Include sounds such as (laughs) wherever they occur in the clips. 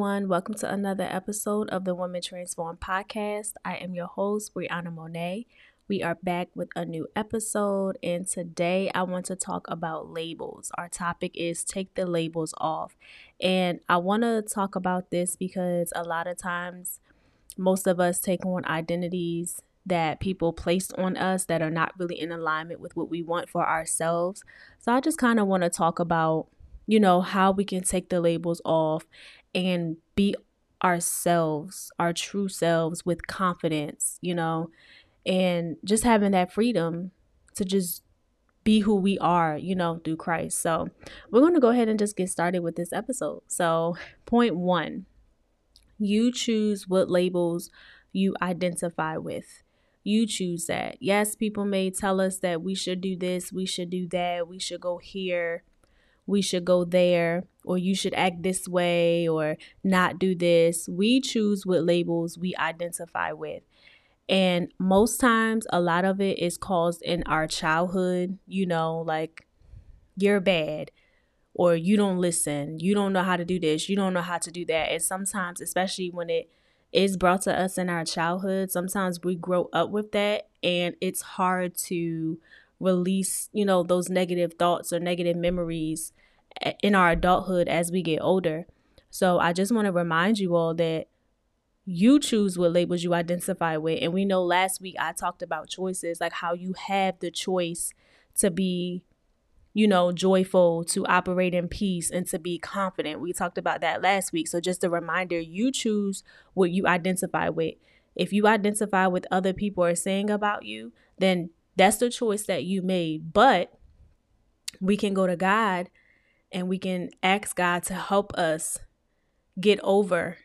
Everyone, welcome to another episode of the Women Transformed podcast. I am your host, Brianna Monet. We are back with a new episode, and today I want to talk about labels. Our topic is take the labels off. And I want to talk about this because a lot of times, most of us take on identities that people placed on us that are not really in alignment with what we want for ourselves. So I just kind of want to talk about you know, how we can take the labels off and be ourselves, our true selves with confidence, you know, and just having that freedom to just be who we are, you know, through Christ. So, we're going to go ahead and just get started with this episode. So, point one you choose what labels you identify with. You choose that. Yes, people may tell us that we should do this, we should do that, we should go here, we should go there or you should act this way or not do this. We choose what labels we identify with. And most times, a lot of it is caused in our childhood, you know, like you're bad or you don't listen, you don't know how to do this, you don't know how to do that. And sometimes, especially when it is brought to us in our childhood, sometimes we grow up with that and it's hard to release, you know, those negative thoughts or negative memories eh, in our adulthood as we get older. So I just want to remind you all that you choose what labels you identify with. And we know last week I talked about choices, like how you have the choice to be, you know, joyful, to operate in peace, and to be confident. We talked about that last week. So just a reminder you choose what you identify with. If you identify with other people are saying about you, then that's the choice that you made. But we can go to God and we can ask God to help us get over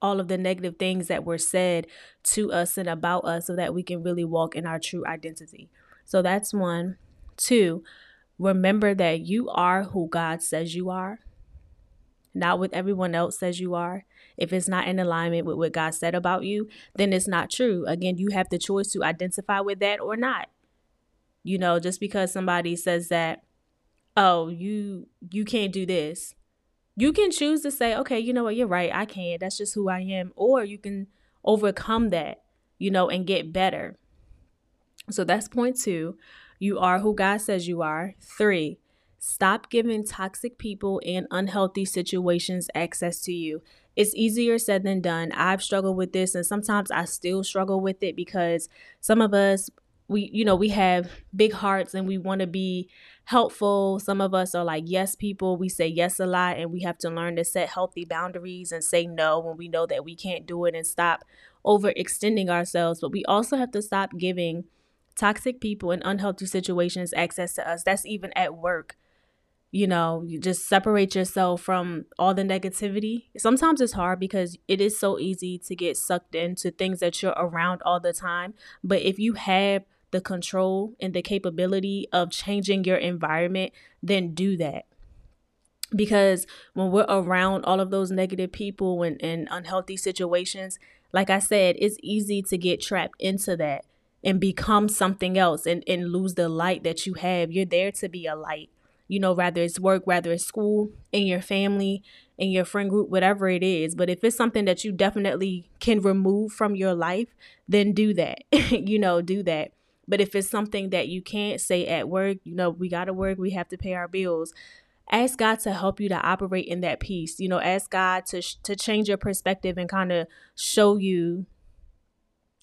all of the negative things that were said to us and about us so that we can really walk in our true identity. So that's one. Two, remember that you are who God says you are, not what everyone else says you are. If it's not in alignment with what God said about you, then it's not true. Again, you have the choice to identify with that or not. You know, just because somebody says that, oh, you you can't do this. You can choose to say, okay, you know what, you're right, I can't. That's just who I am. Or you can overcome that, you know, and get better. So that's point two. You are who God says you are. Three, Stop giving toxic people and unhealthy situations access to you. It's easier said than done. I've struggled with this and sometimes I still struggle with it because some of us we you know, we have big hearts and we want to be helpful. Some of us are like yes people. We say yes a lot and we have to learn to set healthy boundaries and say no when we know that we can't do it and stop overextending ourselves. But we also have to stop giving toxic people and unhealthy situations access to us. That's even at work you know, you just separate yourself from all the negativity. Sometimes it's hard because it is so easy to get sucked into things that you're around all the time. But if you have the control and the capability of changing your environment, then do that. Because when we're around all of those negative people and, and unhealthy situations, like I said, it's easy to get trapped into that and become something else and, and lose the light that you have. You're there to be a light you know, whether it's work, whether it's school, in your family, in your friend group, whatever it is. But if it's something that you definitely can remove from your life, then do that. (laughs) you know, do that. But if it's something that you can't say at work, you know, we got to work, we have to pay our bills. Ask God to help you to operate in that peace. You know, ask God to to change your perspective and kind of show you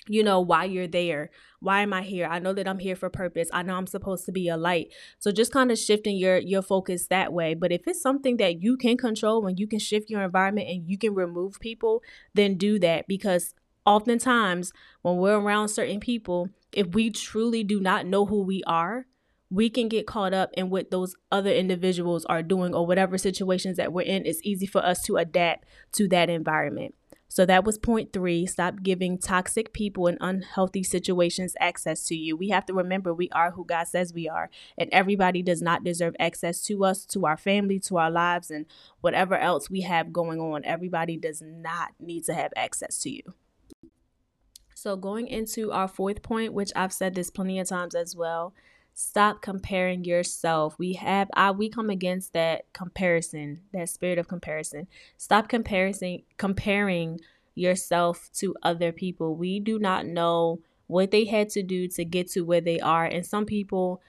you know why you're there. Why am i here? I know that i'm here for purpose. I know i'm supposed to be a light. So just kind of shifting your your focus that way. But if it's something that you can control and you can shift your environment and you can remove people then do that. Because oftentimes when we're around certain people if we truly do not know who we are we can get caught up in what those other individuals are doing or whatever situations that we're in. It's easy for us to adapt to that environment so that was point three. Stop giving toxic people and unhealthy situations access to you. We have to remember we are who God says we are, and everybody does not deserve access to us, to our family, to our lives, and whatever else we have going on. Everybody does not need to have access to you. So, going into our fourth point, which I've said this plenty of times as well, Stop comparing yourself. We have I we come against that comparison, that spirit of comparison. Stop comparing comparing yourself to other people. We do not know what they had to do to get to where they are. And some people,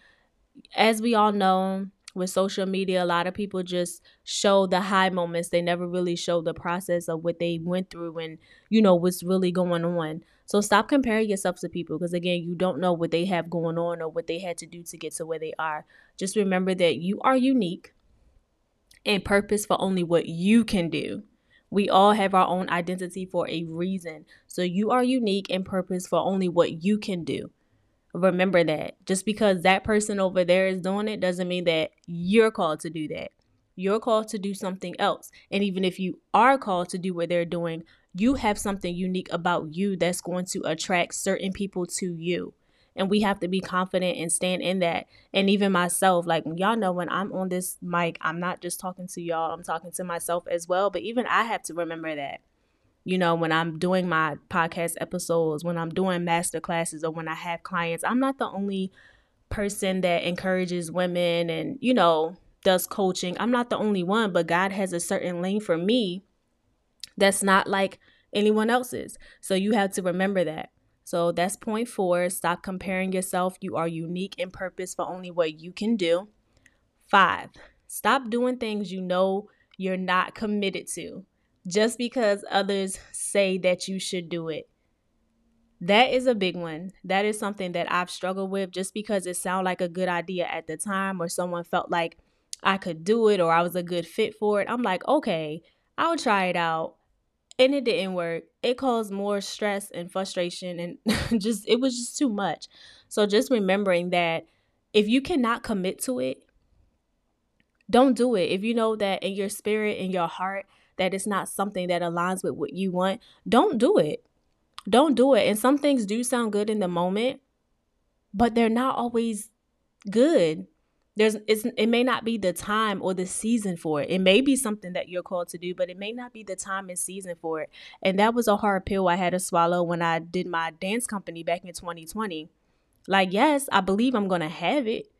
as we all know, with social media, a lot of people just show the high moments. They never really show the process of what they went through and, you know, what's really going on. So stop comparing yourself to people because, again, you don't know what they have going on or what they had to do to get to where they are. Just remember that you are unique and purpose for only what you can do. We all have our own identity for a reason. So you are unique and purpose for only what you can do. Remember that. Just because that person over there is doing it doesn't mean that you're called to do that. You're called to do something else. And even if you are called to do what they're doing, you have something unique about you that's going to attract certain people to you. And we have to be confident and stand in that. And even myself, like y'all know when I'm on this mic, I'm not just talking to y'all, I'm talking to myself as well. But even I have to remember that. You know, when I'm doing my podcast episodes, when I'm doing master classes, or when I have clients, I'm not the only person that encourages women and, you know, does coaching. I'm not the only one, but God has a certain lane for me that's not like anyone else's. So you have to remember that. So that's point four. Stop comparing yourself. You are unique in purpose for only what you can do. Five, stop doing things you know you're not committed to just because others say that you should do it. That is a big one. That is something that I've struggled with just because it sounded like a good idea at the time or someone felt like I could do it or I was a good fit for it. I'm like, okay, I'll try it out and it didn't work. It caused more stress and frustration and (laughs) just it was just too much. So just remembering that if you cannot commit to it, don't do it. If you know that in your spirit, in your heart, that it's not something that aligns with what you want, don't do it. Don't do it. And some things do sound good in the moment, but they're not always good there's it's, it may not be the time or the season for it. It may be something that you're called to do, but it may not be the time and season for it. And that was a hard pill I had to swallow when I did my dance company back in 2020. Like, yes, I believe I'm going to have it,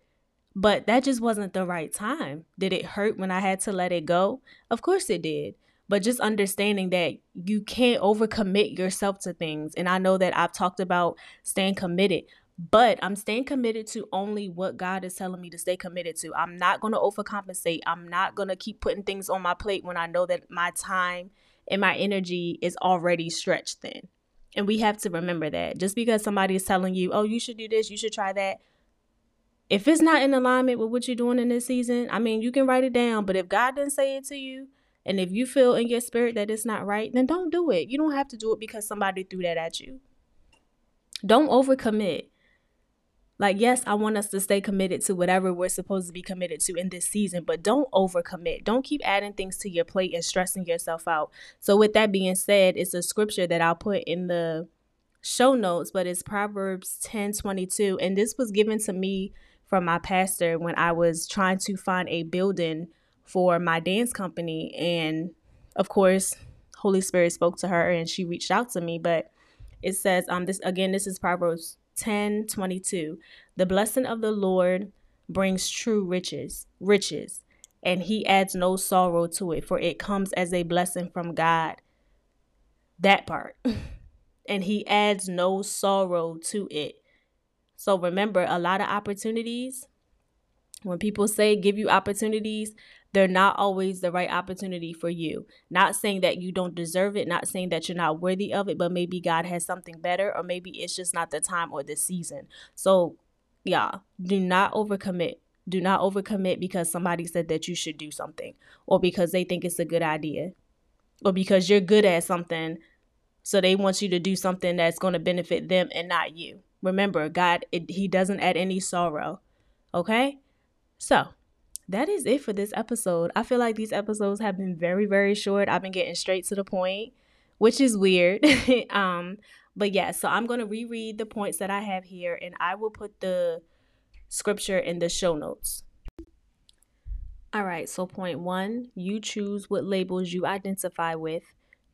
but that just wasn't the right time. Did it hurt when I had to let it go? Of course it did. But just understanding that you can't overcommit yourself to things. And I know that I've talked about staying committed, but I'm staying committed to only what God is telling me to stay committed to. I'm not going to overcompensate. I'm not going to keep putting things on my plate when I know that my time and my energy is already stretched thin. And we have to remember that. Just because somebody is telling you, oh, you should do this, you should try that. If it's not in alignment with what you're doing in this season, I mean, you can write it down. But if God didn't say it to you, and if you feel in your spirit that it's not right, then don't do it. You don't have to do it because somebody threw that at you. Don't overcommit. Like, yes, I want us to stay committed to whatever we're supposed to be committed to in this season, but don't overcommit. Don't keep adding things to your plate and stressing yourself out. So, with that being said, it's a scripture that I'll put in the show notes, but it's Proverbs 10 22. And this was given to me from my pastor when I was trying to find a building for my dance company. And of course, Holy Spirit spoke to her and she reached out to me. But it says, um, this again, this is Proverbs 10 22. The blessing of the Lord brings true riches, riches, and he adds no sorrow to it, for it comes as a blessing from God. That part. (laughs) and he adds no sorrow to it. So remember, a lot of opportunities, when people say give you opportunities, they're not always the right opportunity for you. Not saying that you don't deserve it, not saying that you're not worthy of it, but maybe God has something better, or maybe it's just not the time or the season. So, yeah, do not overcommit. Do not overcommit because somebody said that you should do something, or because they think it's a good idea, or because you're good at something. So they want you to do something that's going to benefit them and not you. Remember, God, it, He doesn't add any sorrow. Okay? So, that is it for this episode. I feel like these episodes have been very, very short. I've been getting straight to the point, which is weird. (laughs) um, but yeah, so I'm going to reread the points that I have here and I will put the scripture in the show notes. All right, so point one, you choose what labels you identify with.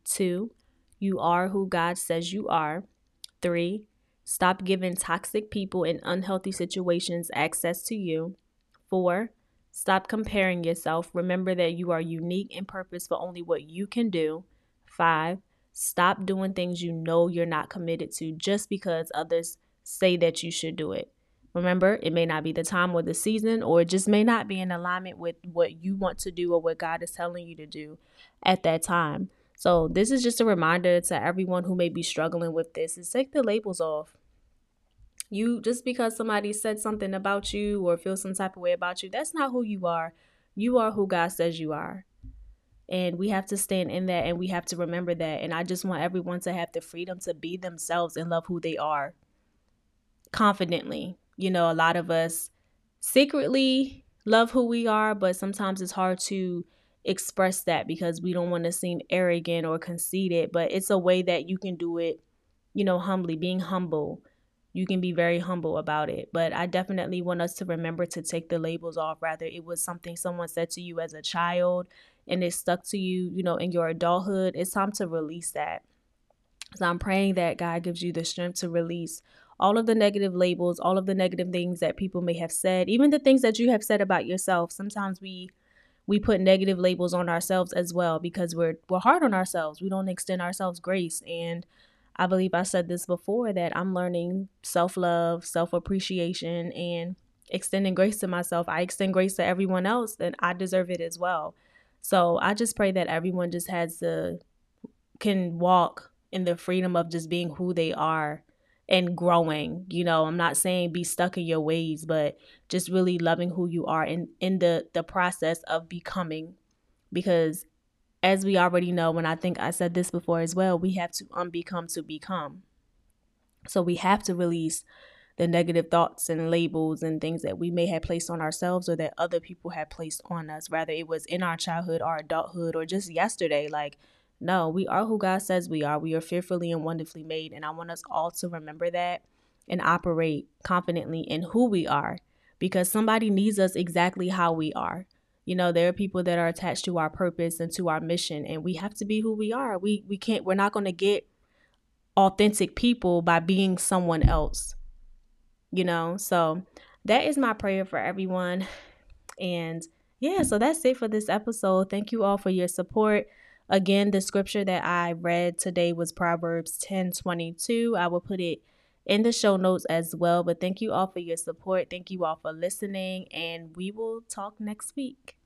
Two, you are who God says you are. Three, Stop giving toxic people in unhealthy situations access to you. Four, stop comparing yourself. Remember that you are unique and purpose for only what you can do. Five, stop doing things you know you're not committed to just because others say that you should do it. Remember, it may not be the time or the season, or it just may not be in alignment with what you want to do or what God is telling you to do at that time. So, this is just a reminder to everyone who may be struggling with this is take the labels off. You just because somebody said something about you or feel some type of way about you, that's not who you are. You are who God says you are. And we have to stand in that and we have to remember that. And I just want everyone to have the freedom to be themselves and love who they are confidently you know, a lot of us secretly love who we are, but sometimes it's hard to express that because we don't want to seem arrogant or conceited. But it's a way that you can do it, you know, humbly, being humble. You can be very humble about it. But I definitely want us to remember to take the labels off. Rather, it was something someone said to you as a child and it stuck to you, you know, in your adulthood. It's time to release that. So I'm praying that God gives you the strength to release all of the negative labels, all of the negative things that people may have said, even the things that you have said about yourself. Sometimes we we put negative labels on ourselves as well because we're we're hard on ourselves. We don't extend ourselves grace and I believe I said this before that I'm learning self-love, self-appreciation and extending grace to myself. I extend grace to everyone else, then I deserve it as well. So I just pray that everyone just has the can walk in the freedom of just being who they are and growing. You know, I'm not saying be stuck in your ways, but just really loving who you are and in the the process of becoming because as we already know, and I think I said this before as well, we have to unbecome to become. So we have to release the negative thoughts and labels and things that we may have placed on ourselves or that other people have placed on us, whether it was in our childhood, our adulthood, or just yesterday. Like no, we are who God says we are. We are fearfully and wonderfully made. And I want us all to remember that and operate confidently in who we are because somebody needs us exactly how we are. You know, there are people that are attached to our purpose and to our mission, and we have to be who we are. We we can't we're not gonna get authentic people by being someone else. You know, so that is my prayer for everyone. And yeah, so that's it for this episode. Thank you all for your support. Again, the scripture that I read today was Proverbs 10 22. I will put it in the show notes as well. But thank you all for your support. Thank you all for listening, and we will talk next week.